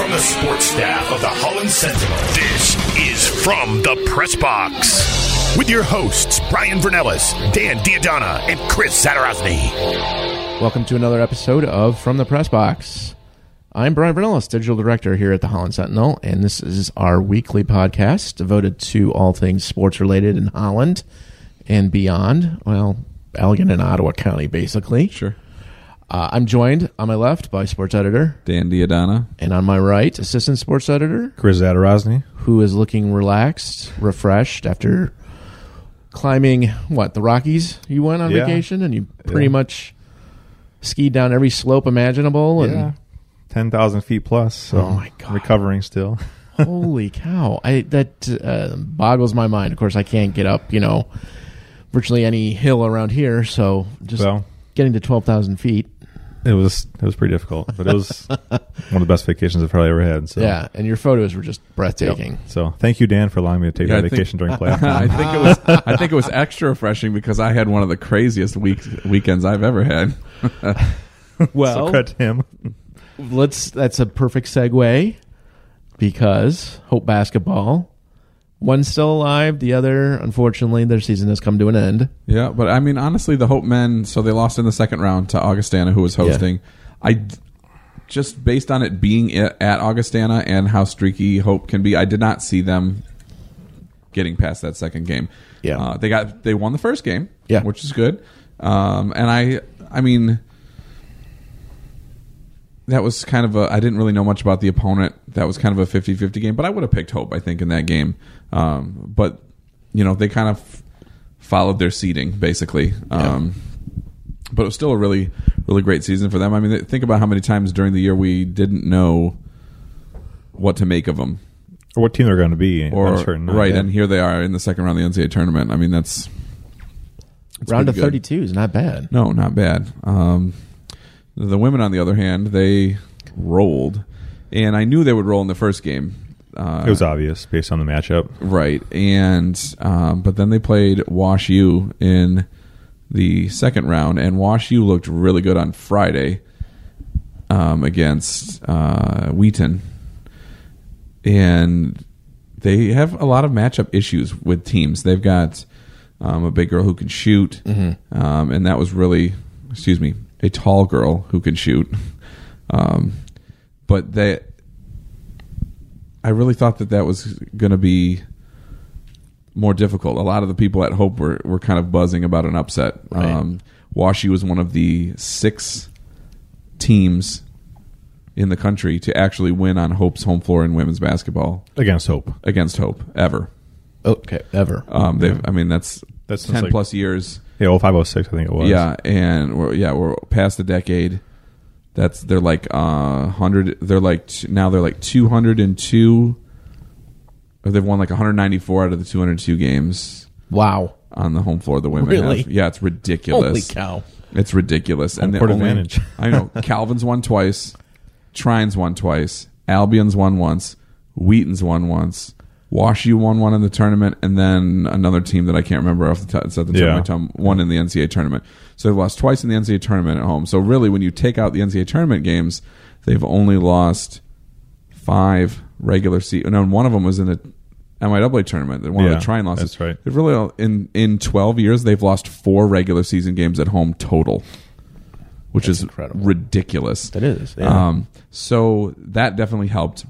From the sports staff of the Holland Sentinel, this is From the Press Box. With your hosts, Brian Vernellis, Dan D'Addona, and Chris Zadarozny. Welcome to another episode of From the Press Box. I'm Brian Vernellis, Digital Director here at the Holland Sentinel, and this is our weekly podcast devoted to all things sports related in Holland and beyond. Well, Allegan and Ottawa County, basically. Sure. Uh, I'm joined on my left by sports editor, Dan D'Addona. and on my right, assistant sports editor, Chris Zadarozny. who is looking relaxed, refreshed after climbing what the Rockies. You went on Yeah. vacation and you pretty Yeah. much skied down every slope imaginable. And Yeah. 10,000 feet plus. So Oh my God. Recovering still. holy cow! I that uh, boggles my mind. Of course, I can't get up. You know, virtually any hill around here. So just Well, getting to twelve thousand feet. It was it was pretty difficult, but it was one of the best vacations I've probably ever had. So Yeah, and your photos were just Yep. breathtaking. So thank you, Dan, for allowing me to take Yeah, that I think- vacation during playoff. I time. think it was. I think it was extra refreshing because I had one of the craziest week weekends I've ever had. Well, so credit to him. let's that's a perfect segue because Hope basketball one's still alive the other unfortunately their season has come to an end Yeah, but I mean, honestly, the Hope men. So they lost in the second round to Augustana, who was hosting. I just based on it being i- at Augustana and how streaky Hope can be, I did not see them getting past that second game. Yeah. uh, they got they won the first game. Yeah. which is good. Um, and I, I mean. That was kind of a. I didn't really know much about the opponent. That was kind of a 50 50 game, but I would have picked Hope, I think, in that game. Um, but, you know, they kind of followed their seeding, basically. Um, but it was still a really, really great season for them. I mean, think about how many times during the year we didn't know what to make of them. Or what team they're going to be. Or, uncertain. right, Yeah. and here they are in the second round of the NCAA tournament. I mean, that's. it's round of pretty good. 32 is not bad No, not bad. Um, the women, on the other hand, they rolled, and I knew they would roll in the first game. Uh, it was obvious based on the matchup. right, and um, but then they played Wash U in the second round, and Wash U looked really good on Friday um, against uh, Wheaton, and they have a lot of matchup issues with teams. They've got um, a big girl who can shoot, um, and that was really, excuse me, a tall girl who can shoot. Um, but they, I really thought that that was going to be more difficult. A lot of the people at Hope were, were kind of buzzing about an upset. Right. Um, Washi was one of the six teams in the country to actually win on Hope's home floor in women's basketball Against Hope. against Hope ever. okay ever Um, they've, I mean, that's That's ten like- plus years. Yeah, 0506, I think it was. Yeah, and we're yeah we're past the decade. That's they're like uh hundred. They're like t- now they're like two hundred and two. Or they've won like 194 out of the 202 games wow on the home floor. of The women, Really? have. yeah, it's ridiculous. holy cow It's ridiculous. And the court only- advantage. I know Calvin's won twice, Trine's won twice, Albion's won once, Wheaton's won once, Wash U won one in the tournament, and then another team that I can't remember off the top, it's at the tip of Yeah. my tongue won in the NCAA tournament. So they've lost twice in the NCAA tournament at home. So really, when you take out the NCAA tournament games, they've only lost five regular season. No, one of them was in the MIAA tournament. One of Yeah, the Trine losses. that's right. They've really in in 12 years they've lost four regular season games at home total, which is incredible. ridiculous. that is yeah. Um, so that definitely helped,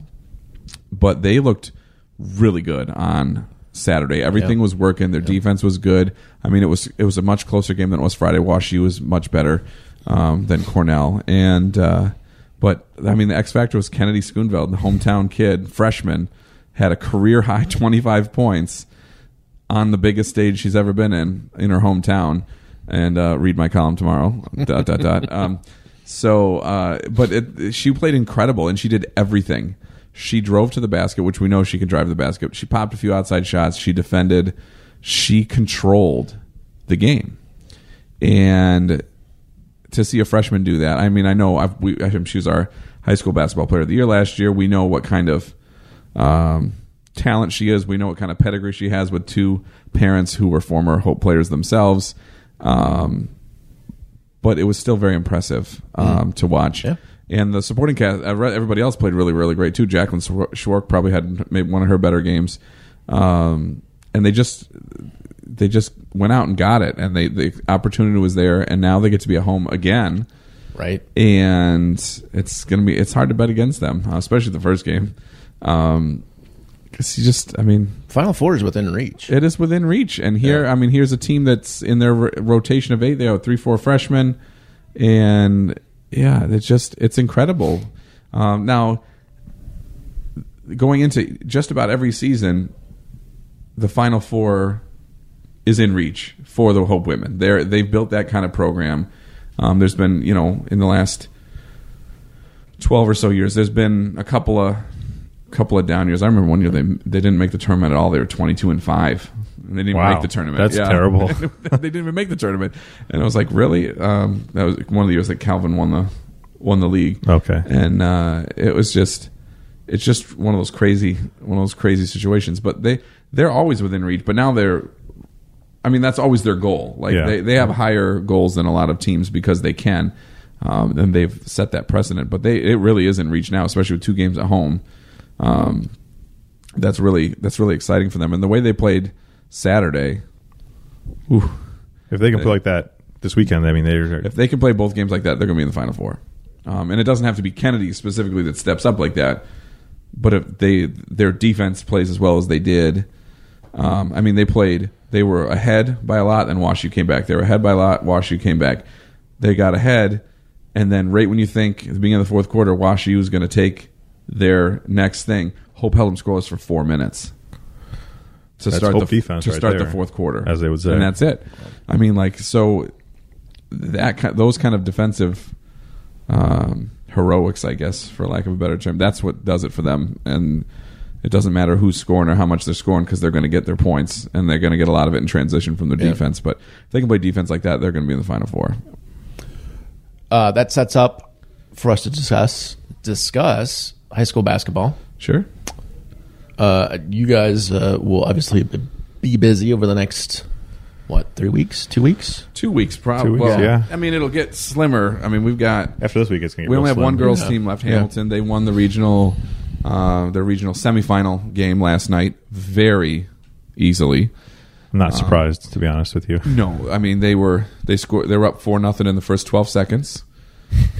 but they looked really good on Saturday. Everything Yeah. was working. Their defense was good. I mean, it was it was a much closer game than it was Friday. Wash U was much better um, than Cornell, and uh, but I mean, the X factor was Kennedy Schoonveld, the hometown kid, freshman, had a career high twenty five points on the biggest stage she's ever been in in her hometown. And uh, read my column tomorrow. dot dot dot. Um, so, uh, but it, she played incredible, and she did everything. She drove to the basket, which we know she can drive the basket. She popped a few outside shots. She defended. She controlled the game, and to see a freshman do that, I mean, I know I've, we, she was our high school basketball player of the year last year. We know what kind of um, talent she is. We know what kind of pedigree she has with two parents who were former Hope players themselves. Um, but it was still very impressive um, to watch. Yeah. And the supporting cast, uh, everybody else played really, really great too. Jacqueline Schwar- Schwark probably had maybe one of her better games, um, and they just they just went out and got it, and they the opportunity was there, and now they get to be at home again, Right. and it's gonna be it's hard to bet against them, uh, especially the first game, because you just I mean Final Four is within reach. it is within reach. And here, Yeah. I mean, here's a team that's in their rotation of eight. They have three, four freshmen, and yeah, it's just it's incredible. Um, now, going into just about every season, the Final Four is in reach for the Hope women. They're they've built that kind of program. Um, there's been you know in the last twelve or so years, there's been a couple of couple of down years. I remember one year they they didn't make the tournament at all. They were twenty two and five. And they didn't even Wow. make the tournament. That's terrible. they didn't even make the tournament. And I was like, really? Um, that was one of the years that Calvin won the won the league. Okay. And uh, it was just it's just one of those crazy one of those crazy situations. But they they're always within reach. But now they're I mean, that's always their goal. Like Yeah. they, they have higher goals than a lot of teams because they can, um, and they've set that precedent. But they it really is in reach now, especially with two games at home. Um, that's really that's really exciting for them. And the way they played Saturday, ooh, If they can play like that this weekend, I mean, they're if they can play both games like that, they're going to be in the final four. Um, and it doesn't have to be Kennedy specifically that steps up like that. But if they their defense plays as well as they did, um, I mean, they played. They were ahead by a lot, and WashU came back. They were ahead by a lot. WashU came back. They got ahead, and then right when you think at the beginning of the fourth quarter, WashU is going to take their next thing. Hope held them scoreless for four minutes to That's start the defense to right start the fourth quarter, as they would say. and that's it. I mean, like so that ki- those kind of defensive um, heroics, I guess, for lack of a better term, that's what does it for them. And it doesn't matter who's scoring or how much they're scoring because they're going to get their points and they're going to get a lot of it in transition from their Yeah. defense. But if they can play defense like that, they're going to be in the final four. Uh, that sets up for us to discuss discuss high school basketball. Sure. Uh, you guys uh, will obviously be busy over the next what three weeks, two weeks. Two weeks, probably. Two weeks, well, yeah. I mean, it'll get slimmer. I mean, we've got after this week, it's going to get we real only have slim. one girls Yeah. team left. Yeah. Hamilton. They won the regional, uh, their regional semifinal game last night very easily. I'm not surprised, to be honest with you. No, I mean they were they scored they were up four nothing in the first twelve seconds,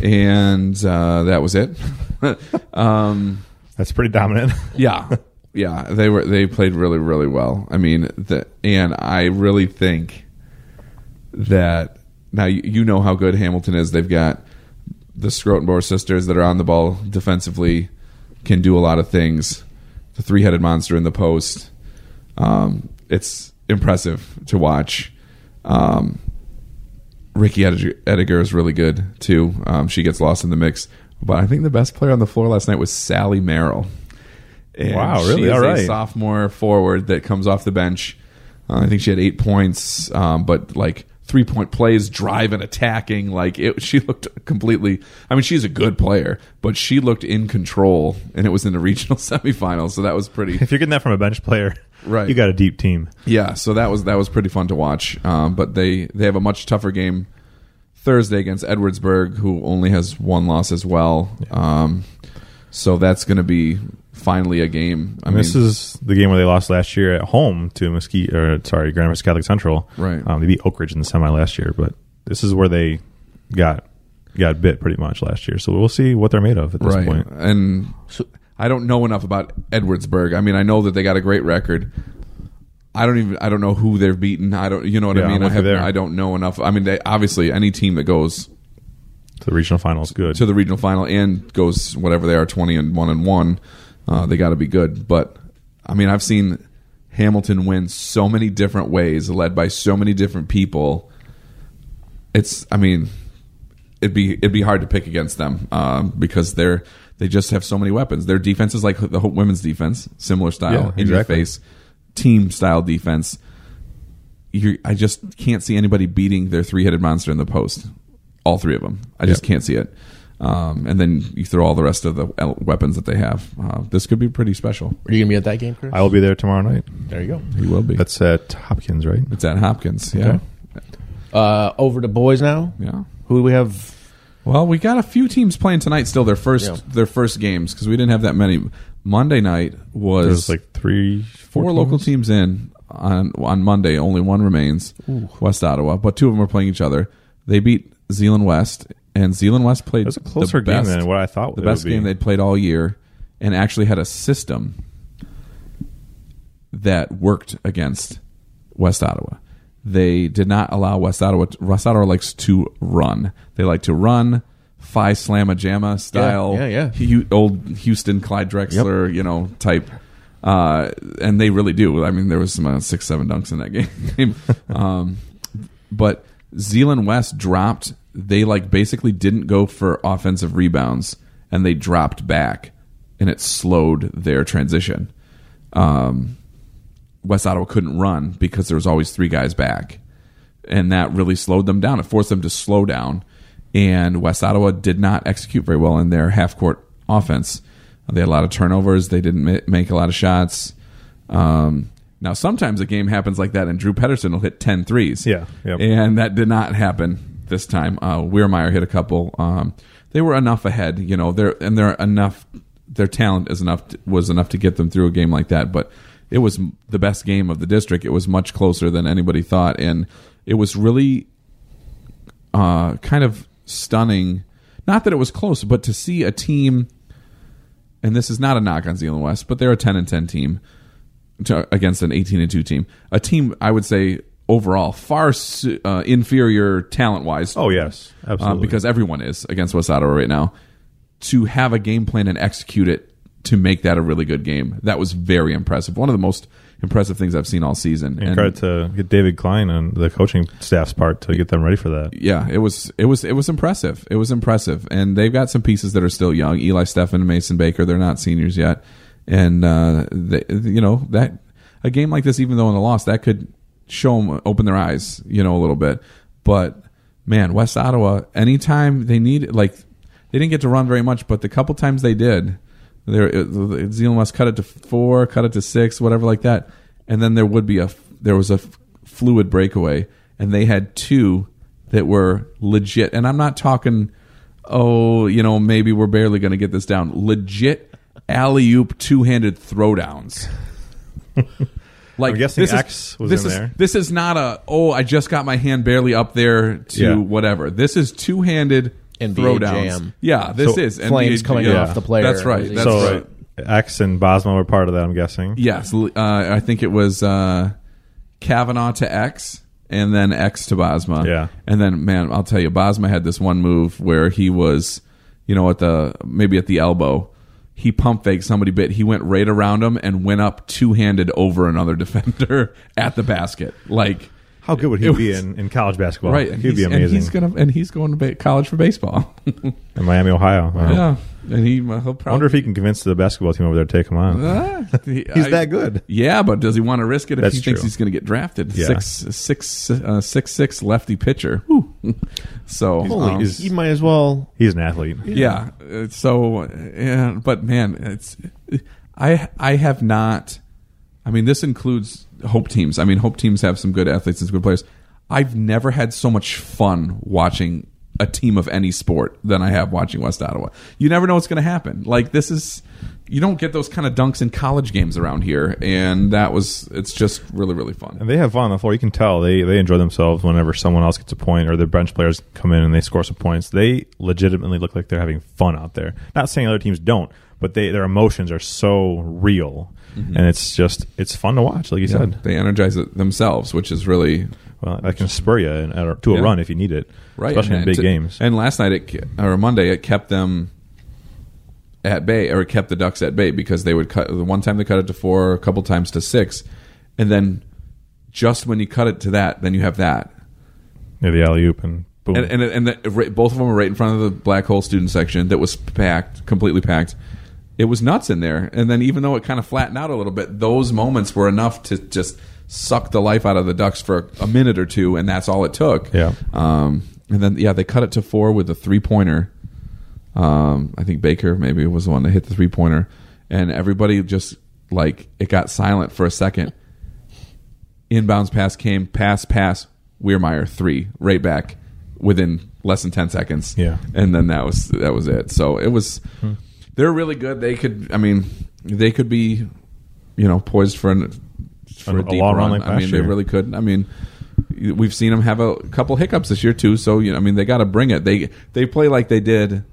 and uh, that was it. um, That's pretty dominant. yeah, yeah, they were they played really really well. I mean, the, and I really think that now you, you know how good Hamilton is. They've got the Scrotenbauer sisters that are on the ball defensively, can do a lot of things. The three headed monster in the post. Um, it's impressive to watch. Um, Ricky Ediger is really good too. Um, she gets lost in the mix, but I think the best player on the floor last night was Sally Merrill. And Wow, really? She is All a sophomore forward that comes off the bench. Uh, I think she had eight points, um, but like three point plays, driving, attacking. Like it, she looked completely. I mean, she's a good player, but she looked in control, and it was in the regional semifinals. So that was pretty. if you're getting that from a bench player, Right. you got a deep team. Yeah, so that was that was pretty fun to watch. Um, but they they have a much tougher game Thursday against Edwardsburg, who only has one loss as well. Um, so that's going to be finally a game. I And mean, this is the game where they lost last year at home to Mesquite, or sorry, Grand Rapids Catholic Central. Right. Um, they beat Oak Ridge in the semi last year, but this is where they got got bit pretty much last year. So we'll see what they're made of at this right, point. and I don't know enough about Edwardsburg. I mean, I know that they got a great record. I don't even I don't know who they've beaten. I don't you know what Yeah, I mean. I have. I don't know enough. I mean, they, obviously any team that goes to the regional final is good. to the regional final and goes whatever they are twenty and one and one, uh, they got to be good. But I mean, I've seen Hamilton win so many different ways, led by so many different people. It's I mean, it'd be it'd be hard to pick against them um, because they're they just have so many weapons. Their defense is like the women's defense, similar style, Yeah, in your face, team style defense. you I just can't see anybody beating their three headed monster in the post. All three of them. I just Yep. can't see it. Um, and then you throw all the rest of the weapons that they have. Uh, this could be pretty special. Are you gonna be at that game, Chris? I will be there tomorrow night. there you go. He will be. That's at Hopkins, right? it's at Hopkins. Yeah. Okay. Uh, over to boys now. Yeah. Who do we have Well, we got a few teams playing tonight. Still, their first Yeah. their first games because we didn't have that many. Monday night was, There's like three, four four local teams. teams in on on Monday. Only one remains, West Ottawa, but two of them are playing each other. They beat Zeeland West, and Zeeland West played It was a closer the game best, than what I thought. Was. The best be. game they'd played all year, and actually had a system that worked against West Ottawa. They did not allow West Ottawa. West Ottawa likes to run. They like to run, Phi Slamma Jamma style. yeah, yeah. Hu- old Houston Clyde Drexler, you know, type. Uh, and they really do. I mean, there was some uh, six, seven dunks in that game. um, but Zeeland West dropped. They like basically didn't go for offensive rebounds, and they dropped back, and it slowed their transition. Um, West Ottawa couldn't run because there was always three guys back, and that really slowed them down. It forced them to slow down, and West Ottawa did not execute very well in their half court offense. They had a lot of turnovers. They didn't make a lot of shots. Um, now, sometimes a game happens like that, and Drew Pedersen will hit 10 threes. Yeah, yep. And that did not happen this time. Uh, Weirmeyer hit a couple. Um, they were enough ahead, you know, they're, and they're enough, their talent is enough, to, was enough to get them through a game like that. But it was the best game of the district. It was much closer than anybody thought. And it was really uh, kind of stunning. Not that it was close, but to see a team, and this is not a knock on Zeeland West, but they're a ten and ten team to, against an eighteen and two team. A team I would say overall far su- uh, inferior talent wise. Oh yes, absolutely. because everyone is against West Ottawa right now. To have a game plan and execute it to make that a really good game, that was very impressive. One of the most impressive things I've seen all season. and credit to get David Klein and the coaching staff's part to get them ready for that. yeah, it was it was it was impressive. It was impressive, and they've got some pieces that are still young. Eli Steffen and Mason Baker, they're not seniors yet, and uh, they, you know that a game like this, even though in the loss, that could show them uh, open their eyes, you know, a little bit. But man, West Ottawa, anytime they need like they didn't get to run very much, but the couple times they did, there Zeeland West cut it to four, cut it to six, whatever like that, and then there would be a there was a fluid breakaway, and they had two that were legit, and I'm not talking, oh, you know, maybe we're barely going to get this down, legit alley oop two handed throwdowns. Like I'm guessing this is- X was this in is, there. This is not a oh I just got my hand barely up there to Yeah. whatever. This is two handed NBA throwdowns. jam. Yeah, this So is flames NBA coming yeah. off the player. That's right. That's so right. X and Bosma were part of that. I'm guessing. Yes, uh, I think it was uh, Kavanaugh to X, and then X to Bosma. Yeah. and then man, I'll tell you, Bosma had this one move where he was, you know, at the maybe at the elbow. He pump faked somebody bit. He went right around him and went up two handed over another defender at the basket. Like How good would he be was- in, in college basketball? right, he'd be amazing. And he's gonna and he's going to college for baseball. in Miami, Ohio. Wow. yeah, and he uh, he'll I wonder if he can convince the basketball team over there to take him on. Ah, he- He's I- that good. Yeah, but does he want to risk it if That's he thinks true. he's going to get drafted? Yeah. Six, six, uh, six, six lefty pitcher. So Holy, um, you might as well. He's an athlete. yeah. uh, So, yeah, but man, it's I I have not. I mean, this includes hope teams. I mean, hope teams have some good athletes and some good players. I've never had so much fun watching a team of any sport than I have watching West Ottawa. You never know what's going to happen. Like this is, you don't get those kind of dunks in college games around here, and that was. It's just really really fun. And they have fun on the floor. You can tell they, they enjoy themselves whenever someone else gets a point or their bench players come in and they score some points. They legitimately look like they're having fun out there. Not saying other teams don't, but they their emotions are so real, and it's just it's fun to watch. Like you Mm-hmm. Yeah, said, they energize it themselves, which is really well, that can spur you a- to a Yeah. run if you need it, right, especially and in big to- games. And last night, it, or Monday, it kept them at bay, or it kept the Ducks at bay because they would cut. The one time they cut it to four, a couple times to six, and then just when you cut it to that, then you have that, Yeah, the alley oop and boom. and and, and the, both of them were right in front of the black hole student section that was packed, completely packed. It was nuts in there, and then even though it kind of flattened out a little bit, those moments were enough to just suck the life out of the Ducks for a minute or two, and that's all it took. Yeah. Um, and then yeah, they cut it to four with a three pointer. Um, I think Baker maybe was the one that hit the three pointer, and everybody just like it got silent for a second. Inbounds pass came, pass, pass, Weirmeyer three, right back within less than ten seconds. Yeah. and then that was that was it. So it was. They're really good. They could. I mean, they could be, you know, poised for an for A- a, deep run run. like I mean, they really could. I mean, we've seen them have a couple hiccups this year too. So you know, I mean, they got to bring it. They they play like they did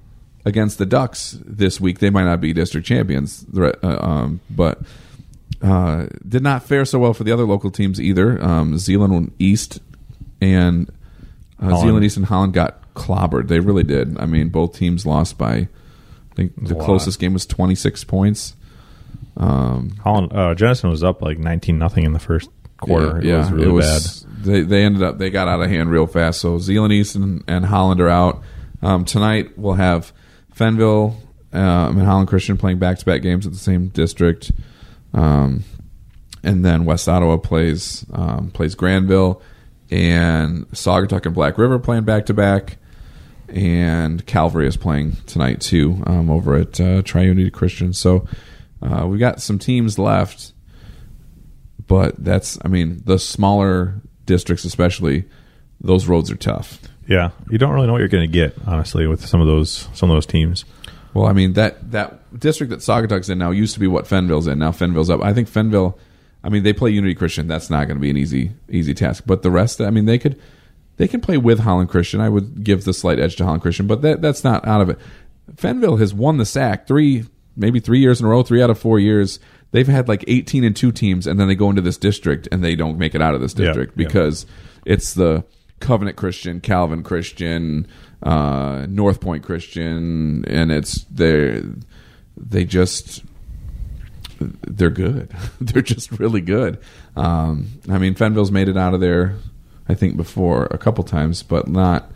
against the Ducks this week. They might not be district champions, uh, um, but uh, did not fare so well for the other local teams either. Um, Zeeland East and uh. Zeeland East and Holland got clobbered. They really did. I mean, both teams lost by. I think the closest game was twenty six points. Um, Holland, uh, Jenison was up like nineteen nothing in the first quarter. Yeah, it was really bad. They they ended up they got out of hand real fast. So Zeeland East and, and Holland are out. Um, tonight we'll have Fenville um, and Holland Christian playing back to back games at the same district, um, and then West Ottawa plays um, plays Grandville, and Saugatuck and Black River playing back to back. And Calvary is playing tonight too um, over at uh, Triunity Christian. So uh, we got some teams left but that's I mean the smaller districts especially those roads are tough. Yeah, you don't really know what you're going to get honestly with some of those some of those teams. Well, I mean that that district that Saugatuck's in now used to be what Fenville's in. Now Fenville's up. I think Fenville. I mean they play Unity Christian. That's not going to be an easy easy task. But the rest, I mean they could they can play with Holland Christian. I would give the slight edge to Holland Christian, but that that's not out of it. Fenville has won the SAC three maybe three years in a row, three out of four years. They've had like eighteen and two teams, and then they go into this district and they don't make it out of this district yeah. because it's the Covenant Christian, Calvin Christian, uh, North Point Christian, and it's they they just they're good. they're just really good. Um, I mean, Fenville's made it out of there, I think, before a couple times, but not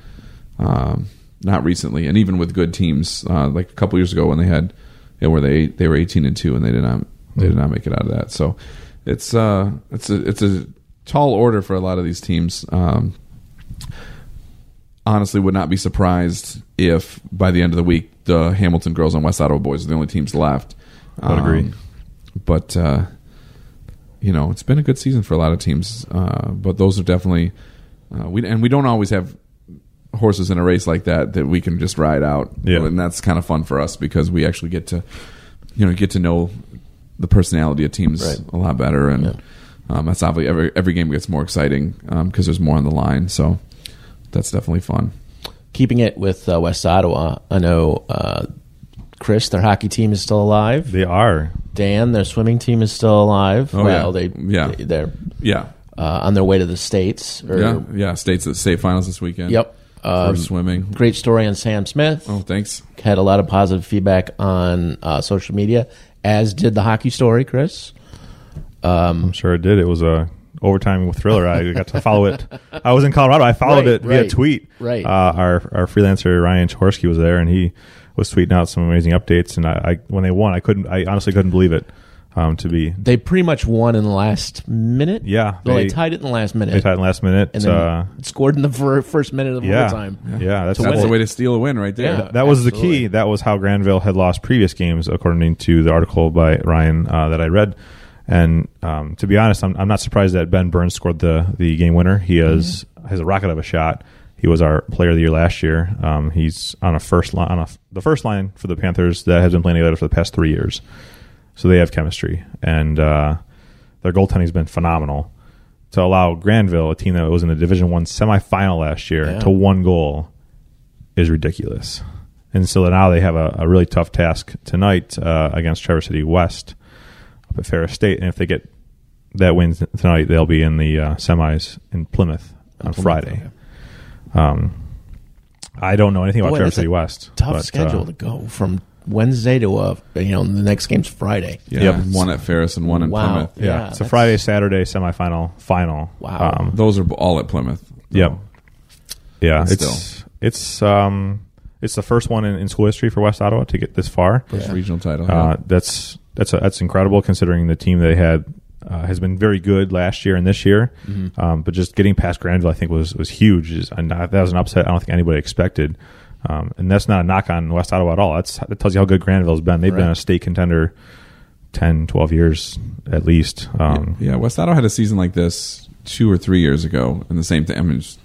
um, not recently. And even with good teams, uh, like a couple years ago when they had, you know, where they they were eighteen and two, and they did not they did not make it out of that. So it's uh it's a it's a tall order for a lot of these teams. Um, honestly, would not be surprised if by the end of the week the Hamilton girls and West Ottawa boys are the only teams left. I Would agree. But uh, you know, it's been a good season for a lot of teams. Uh, but those are definitely uh, we and we don't always have horses in a race like that that we can just ride out. Yeah. and that's kind of fun for us because we actually get to you know get to know the personality of teams Right. a lot better, and Yeah. um, that's obviously every every game gets more exciting because there's more on the line. So that's definitely fun. Keeping it with uh, West Ottawa, I know uh, Chris, their hockey team is still alive. They are. Dan, their swimming team is still alive. Oh, well, yeah. they Yeah. they, are Yeah, uh, on their way to the states. Or, yeah, yeah. States at state finals this weekend. Yep. for Um, swimming. great story on Sam Smith. Oh, thanks. Had a lot of positive feedback on uh, social media, as did the hockey story, Chris. I'm sure it did. It was a overtime Thriller. I got to follow it. I was in Colorado. I followed Right, it via right, tweet. right. Uh, our our freelancer Ryan Chorsky was there, and he was tweeting out some amazing updates. And I, I when they won, I couldn't. I honestly couldn't believe it. Um, to be They pretty much won in the last minute. Yeah, well, they, they- tied it in the last minute. they tied in the last minute. and then uh, scored in the fir- first minute of yeah, overtime. yeah, that's That's the way to steal a win, right there. Yeah. that was the key. That was how Grandville had lost previous games, according to the article by Ryan uh, that I read. And um, to be honest, I'm, I'm not surprised that Ben Burns scored the the game winner. He has has a rocket of a shot. He was our player of the year last year. Um, he's on a first line on a, the first line for the Panthers that has been playing together for the past three years. So they have chemistry, and uh, their goaltending has been phenomenal. To allow Grandville, a team that was in the Division One semifinal last year, Yeah. to one goal is ridiculous. And so now they have a, a really tough task tonight uh, against Traverse City West up at Ferris State. And if they get that win tonight, they'll be in the uh, semis in Plymouth on Plymouth, Friday. okay. Um, I don't know anything about Boy, Traverse City West. Tough but, schedule uh, to go from Wednesday to uh, you know the next game's Friday. Yeah, Yep. one at Ferris and one in Wow. Plymouth. yeah, Yeah, it's a Friday, Saturday semifinal, final. Wow. Um, Those are all at Plymouth. Yep. Yeah, But it's it's um it's the first one in, in school history for West Ottawa to get this far. First regional title. Uh, yeah. that's that's that's incredible considering the team they had uh, has been very good last year and this year. Um, but just getting past Grandville, I think was was huge. Is- And that was an upset I don't think anybody expected. Um, and that's not a knock on West Ottawa at all. That's that tells you how good Grandville's been. They've been a state contender 10, 12 years at least. Um, yeah, West Ottawa had a season like this two or three years ago, and the same thing. I mean, just,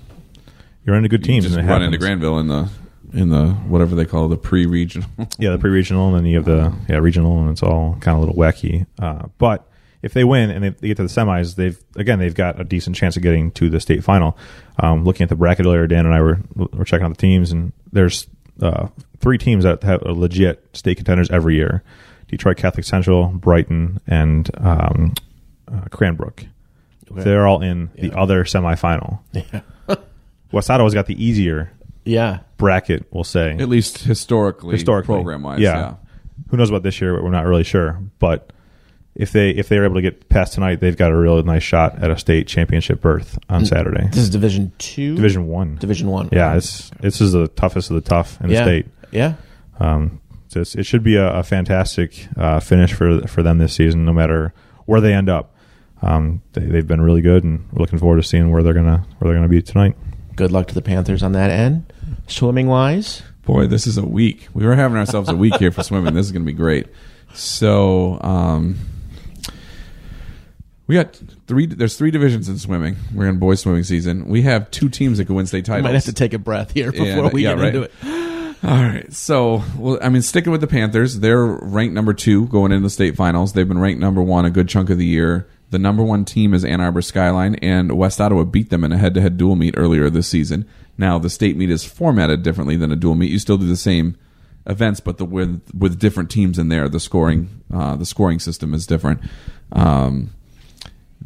You run into good teams. just and it run happens. into Grandville in the in the whatever they call the pre-regional. Yeah, the pre-regional, and then you have the yeah regional, and it's all kind of a little wacky. Uh, but if they win and they get to the semis, they've again they've got a decent chance of getting to the state final. Um, looking at the bracket earlier, Dan and I were were checking out the teams, and there's uh, three teams that have a legit state contenders every year: Detroit Catholic Central, Brighton, and um, uh, Cranbrook. Okay. They're all in the other semifinal. Yeah. West Ottawa's got the easier Yeah. bracket, we'll say. At least historically, historically, program wise. yeah. Yeah. Who knows about this year? We're not really sure. But if they if they're able to get past tonight, they've got a real nice shot at a state championship berth on Saturday. This is Division Two. Division one. Division One. Yeah, it's this is the toughest of the tough in yeah. the state. Yeah. Um, so it's, it should be a, a fantastic uh, finish for for them this season, no matter where they end up. Um, they, they've been really good, and we're looking forward to seeing where they're gonna where they're gonna be tonight. Good luck to the Panthers on that end. Swimming wise, Boy, this is a week. We were having ourselves a week here for swimming. This is going to be great. So, um, we got three. There's three divisions in swimming. We're in boys swimming season. We have two teams that could win state titles. might have to take a breath here before Yeah, we yeah, get right. into it. All right. So, well, I mean, sticking with the Panthers, they're ranked number two going into the state finals. They've been ranked number one a good chunk of the year. The number one team is Ann Arbor Skyline, and West Ottawa beat them in a head-to-head dual meet earlier this season. Now, the state meet is formatted differently than a dual meet. You still do the same events, but the with with different teams in there. The scoring uh, the scoring system is different. Um,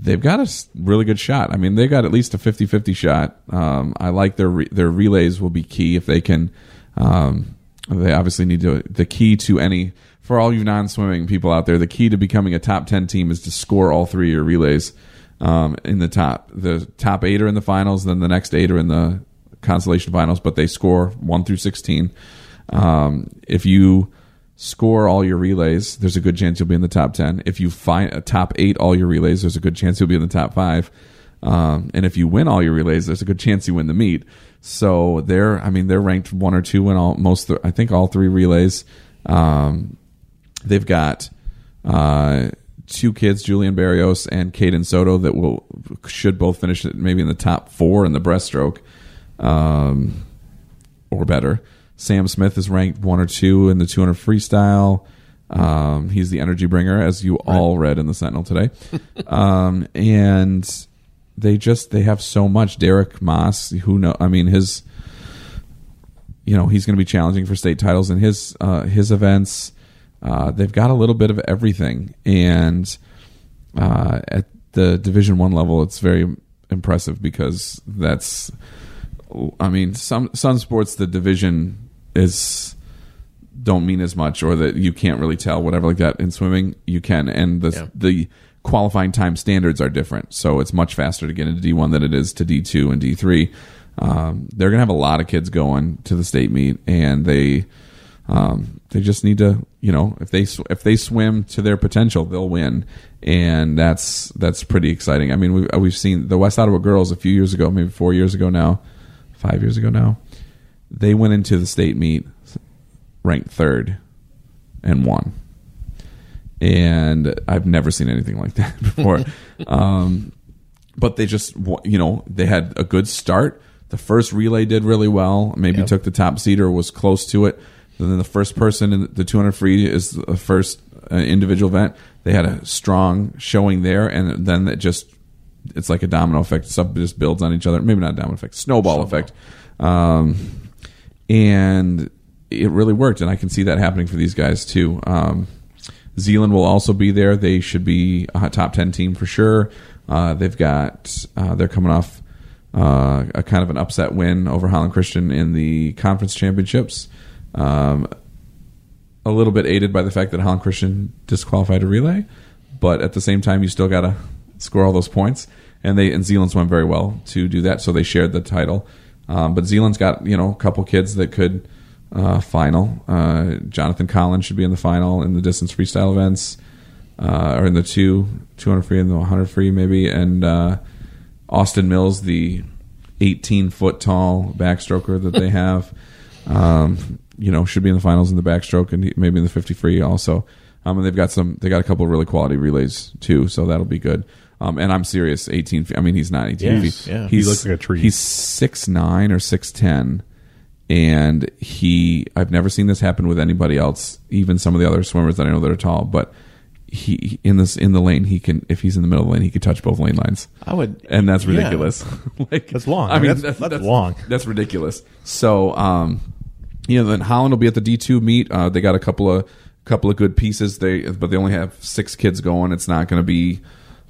they've got a really good shot. I mean, they got at least a 50-50 shot. Um, I like their re- their relays will be key if they can. Um, they obviously need to. The key to any for all you non-swimming people out there, the key to becoming a top ten team is to score all three of your relays um, in the top. The top eight are in the finals, then the next eight are in the consolation finals, but they score one through sixteen. Um, if you score all your relays, there's a good chance you'll be in the top 10. If you find a top eight all your relays, there's a good chance you'll be in the top five. Um, and if you win all your relays, there's a good chance you win the meet. So they're, I mean, they're ranked one or two in all, most, I think all three relays. Um, they've got, uh, two kids, Julian Barrios and Caden Soto, that will, should both finish maybe in the top four in the breaststroke. Um, or better. Sam Smith is ranked one or two in the 200 freestyle. Um, he's the energy bringer, as you all read in the Sentinel today. um, and they just they have so much. Derek Moss, who know, I mean, his, you know, he's going to be challenging for state titles in his uh, his events. Uh, they've got a little bit of everything, and uh, at the Division One level, it's very impressive because that's I mean, some some sports the division is don't mean as much, or that you can't really tell, whatever like that. In swimming, you can, and the Yeah. the qualifying time standards are different, so it's much faster to get into D one than it is to D two and D three. Um, they're gonna have a lot of kids going to the state meet, and they um, they just need to, you know, if they sw- if they swim to their potential, they'll win, and that's that's pretty exciting. I mean, we've we've seen the West Ottawa girls a few years ago, maybe four years ago now, five years ago now. They went into the state meet ranked third and won, and I've never seen anything like that before. um, but they just you know they had a good start. The first relay did really well. Maybe Yep. took the top seed or was close to it. And then the first person in the 200 free is the first uh, individual event. They had a strong showing there, and then it just it's like a domino effect. Stuff just builds on each other. Maybe not domino effect, snowball, effect. Um, and it really worked, and I can see that happening for these guys too. Um, Zeeland will also be there. They should be a top ten team for sure. Uh, they've got uh, they're coming off uh, a kind of an upset win over Holland Christian in the conference championships. Um, a little bit aided by the fact that Holland Christian disqualified a relay, but at the same time, you still got to score all those points. And they and Zeeland's went very well to do that, so they shared the title. Um, but Zeeland's got you know a couple kids that could uh, final. Uh, Jonathan Collins should be in the final in the distance freestyle events, uh, or in the two 200 free and the 100 free maybe. And uh, Austin Mills, the 18 foot tall backstroker that they have, um, you know, should be in the finals in the backstroke and maybe in the 50 free also. Um, and they've got some, they got a couple of really quality relays too, so that'll be good. Um, and I'm serious. 18. Feet. I mean, he's not 18 Yes, feet. yeah. He's, He looks like a tree. He's six nine or six ten, and he. I've never seen this happen with anybody else. Even some of the other swimmers that I know that are tall, but he in this in the lane he can if he's in the middle of the lane he could touch both lane lines. I would, and that's yeah. ridiculous. like That's long. I mean, mean, that's- that's long. That's ridiculous. So, um, you know, then Holland will be at the D two meet. Uh, they got a couple of couple of good pieces. They but they only have six kids going. It's not going to be.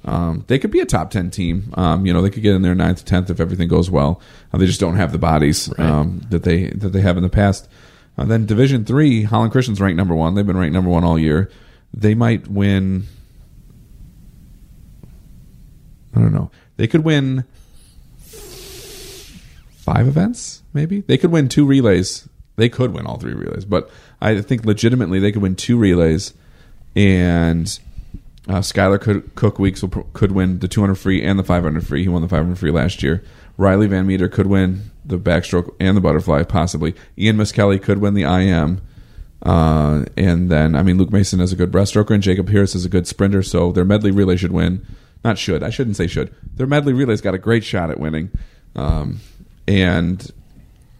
Um, they could be a top ten team. Um, you know, they could get in there ninth, tenth if everything goes well. Uh, they just don't have the bodies um, that they that they have in the past. Uh, then Division three, Holland Christian's ranked number one. They've been ranked number one all year. They might win. I don't know. They could win five events, maybe. They could win two relays. They could win all three relays, but I think legitimately they could win two relays, and uh, Skylar could, Cook Weeks will, could win the 200 free and the 500 free. He won the 500 free last year. Riley Van Meter could win the backstroke and the butterfly, possibly. Ian Miskelly could win the IM. Uh, and then, I mean, Luke Mason is a good breaststroker, and Jacob Harris is a good sprinter, so their medley relay should win. Not should. I shouldn't say should. Their medley relay's got a great shot at winning. Um, and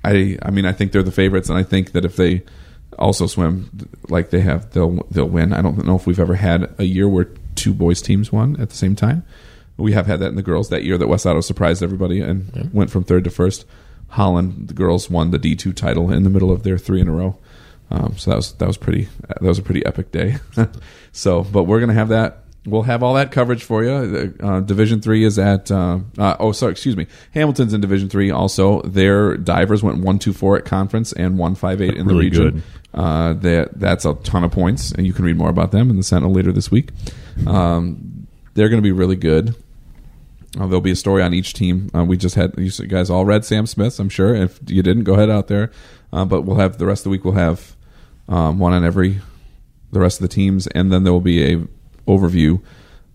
I, I mean, I think they're the favorites, and I think that if they also swim like they have, they'll they'll win. I don't know if we've ever had a year where two boys teams won at the same time. We have had that in the girls that year that West Otto surprised everybody and went from third to first. Holland, the girls won the D two title in the middle of their three in a row. Um, so that was that was pretty that was a pretty epic day. so, but we're gonna have that. We'll have all that coverage for you. Uh, Division three is at uh, uh, oh sorry excuse me Hamilton's in Division three. Also, their divers went one two four at conference and one five eight in the Really region. good. Uh, that that's a ton of points, and you can read more about them in the Sentinel later this week. Um, they're going to be really good. Uh, there'll be a story on each team. Uh, we just had you guys all read Sam Smith's, I'm sure. If you didn't, go ahead out there. Uh, but we'll have the rest of the week. We'll have um, one on every the rest of the teams, and then there will be a overview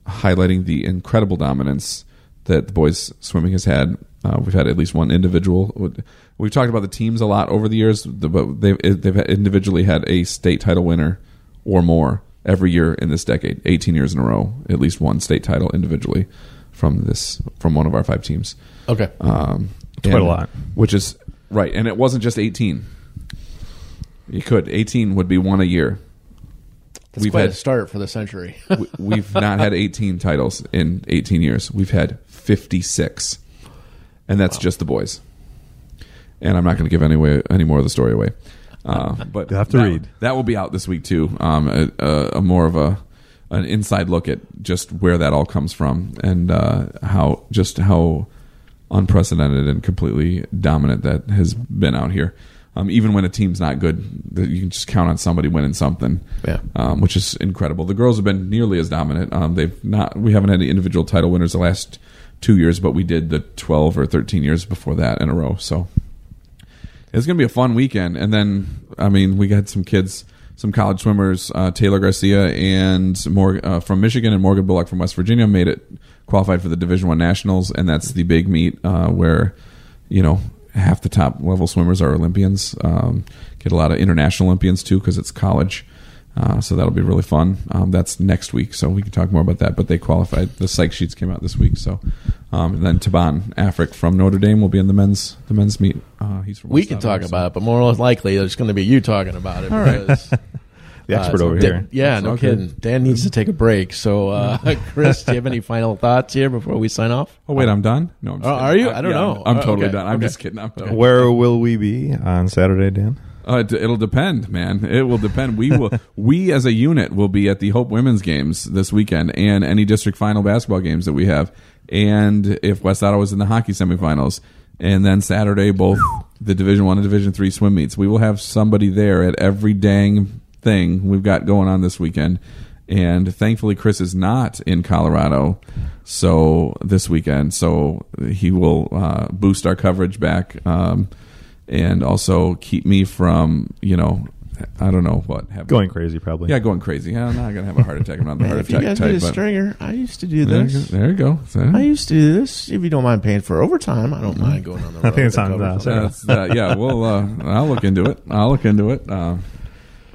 highlighting the incredible dominance that the boys swimming has had. Uh, we've had at least one individual. We've talked about the teams a lot over the years, but they've they've individually had a state title winner or more every year in this decade. 18 years in a row, at least one state title individually from this from one of our five teams. Okay. Um, It's quite a lot. which is right, and it wasn't just 18. You could 18 would be one a year. It's we've quite had a start for the century. we- we've not had 18 titles in 18 years. We've had 56, and that's just the boys. And I'm not going to give any way, any more of the story away. Uh, but You'll have to that- read. That will be out this week too. Um, a, a, a more of a an inside look at just where that all comes from and uh, how just how unprecedented and completely dominant that has been out here. Um, even when a team's not good, you can just count on somebody winning something Yeah. um, which is incredible. The girls have been nearly as dominant. Um, they've not. We haven't had any individual title winners the last two years, but we did the twelve or thirteen years before that in a row. So it's going to be a fun weekend. And then, I mean, we got some kids, some college swimmers. Uh, Taylor Garcia and Mor- uh, from Michigan and Morgan Bullock from West Virginia made it qualified for the Division One Nationals, and that's the big meet uh, where you know half the top level swimmers are Olympians. Um, get a lot of international Olympians too because it's college. Uh, so that'll be really fun. Um, that's next week, so we can talk more about that. But they qualified. The psych sheets came out this week. So um, and then Taban Afric from Notre Dame will be in the men's the men's meet. Uh, he's from we can talk about it, but more likely it's going to be you talking about it. Because, The expert uh, over Dan- here. Yeah, That's no all kidding. good. Dan needs to take a break. So, uh, Chris, do you have any final thoughts here before we sign off? Oh wait, I'm done. No, I'm just Oh, are you? Uh, I don't yeah, know. I'm, I'm Uh, totally okay. done. I'm Okay. just kidding. I'm done. Where will we be on Saturday, Dan? Uh, it- it'll depend, man. It will depend. We will. we as a unit will be at the Hope Women's Games this weekend, and any district final basketball games that we have, and if West Ottawa is in the hockey semifinals, and then Saturday both the Division One and Division Three swim meets. We will have somebody there at every dang thing we've got going on this weekend. And thankfully, Chris is not in Colorado, so this weekend, so he will uh, boost our coverage back. Um, and also keep me from you know I don't know what having, Going crazy, probably. yeah going crazy. I'm not gonna have a heart attack. I'm not the Man, heart if you attack guys type. need a stringer, I used to do there, you go. this. there you go. I used to do this. If you don't mind paying for overtime, I don't mind going on the road. think it's on cover us. something. that's, uh, yeah, well, uh, I'll look into it. I'll look into it. Uh,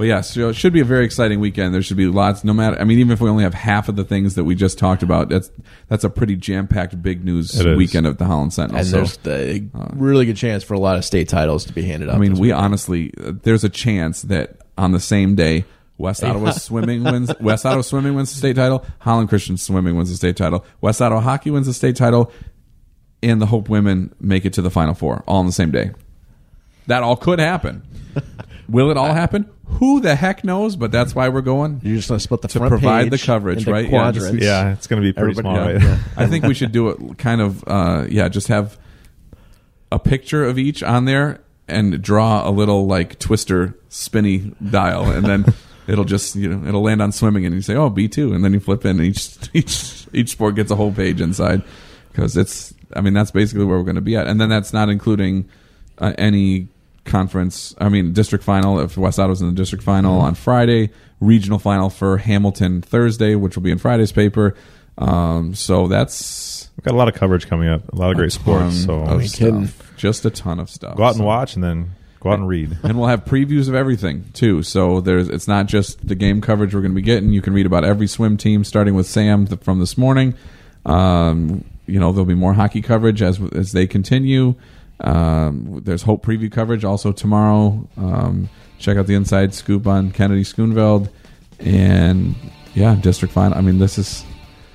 But yeah, so it should be a very exciting weekend. There should be lots. No matter, I mean, even if we only have half of the things that we just talked about, that's that's a pretty jam packed big news It is. weekend of the Holland Sentinel. And so, there's the really good chance for a lot of state titles to be handed out. I mean, this we weekend. honestly, uh, there's a chance that on the same day, West Ottawa swimming wins. West Ottawa swimming wins the state title. Holland Christian swimming wins the state title. West Ottawa hockey wins the state title, and the Hope women make it to the final four all on the same day. That all could happen. Will it all happen? Who the heck knows? But that's why we're going. You're just going to split the to front provide the page coverage, into right? Yeah, Quadrants. just- Yeah, it's going to be pretty Everybody- small. Yeah. right? I think we should do it kind of, uh, yeah, just have a picture of each on there and draw a little like twister spinny dial, and then it'll just you know it'll land on swimming, and you say, oh, B two, and then you flip in, and each each each sport gets a whole page inside because it's. I mean, that's basically where we're going to be at, and then that's not including uh, any conference. I mean, district final if West Ottawa's in the district final on Friday, regional final for Hamilton Thursday, which will be in Friday's paper. Um, so that's We've got a lot of coverage coming up, a lot of great sports. So of stuff. just a ton of stuff. go out and So- watch, and then go out and read. and we'll have previews of everything too. So there's it's not just the game coverage we're going to be getting. You can read about every swim team, starting with Sam th- from this morning. Um, you know there'll be more hockey coverage as as they continue. Um, there's Hope preview coverage also tomorrow. Um, check out the inside scoop on Kennedy Schoonveld, and yeah, district final. I mean, this is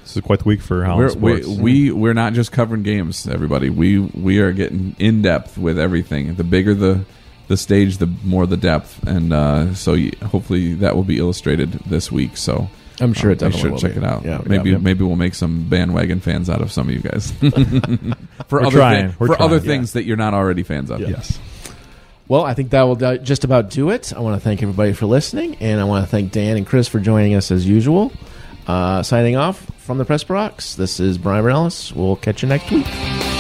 This is quite the week for we're, Holland we, sports. we we're not just covering games, everybody. We we are getting in depth with everything. The bigger the the stage, the more the depth, and uh, so you, hopefully that will be illustrated this week. So I'm sure it be definitely sure to will check be. it out. Yeah, maybe yeah. maybe we'll make some bandwagon fans out of some of you guys for We're other trying. thi- We're for other trying, things that you're not already fans of. yes. Well, I think that will just about do it. I want to thank everybody for listening, and I want to thank Dan and Chris for joining us as usual. Uh, signing off from the press box. This is Brian Morales. We'll catch you next week.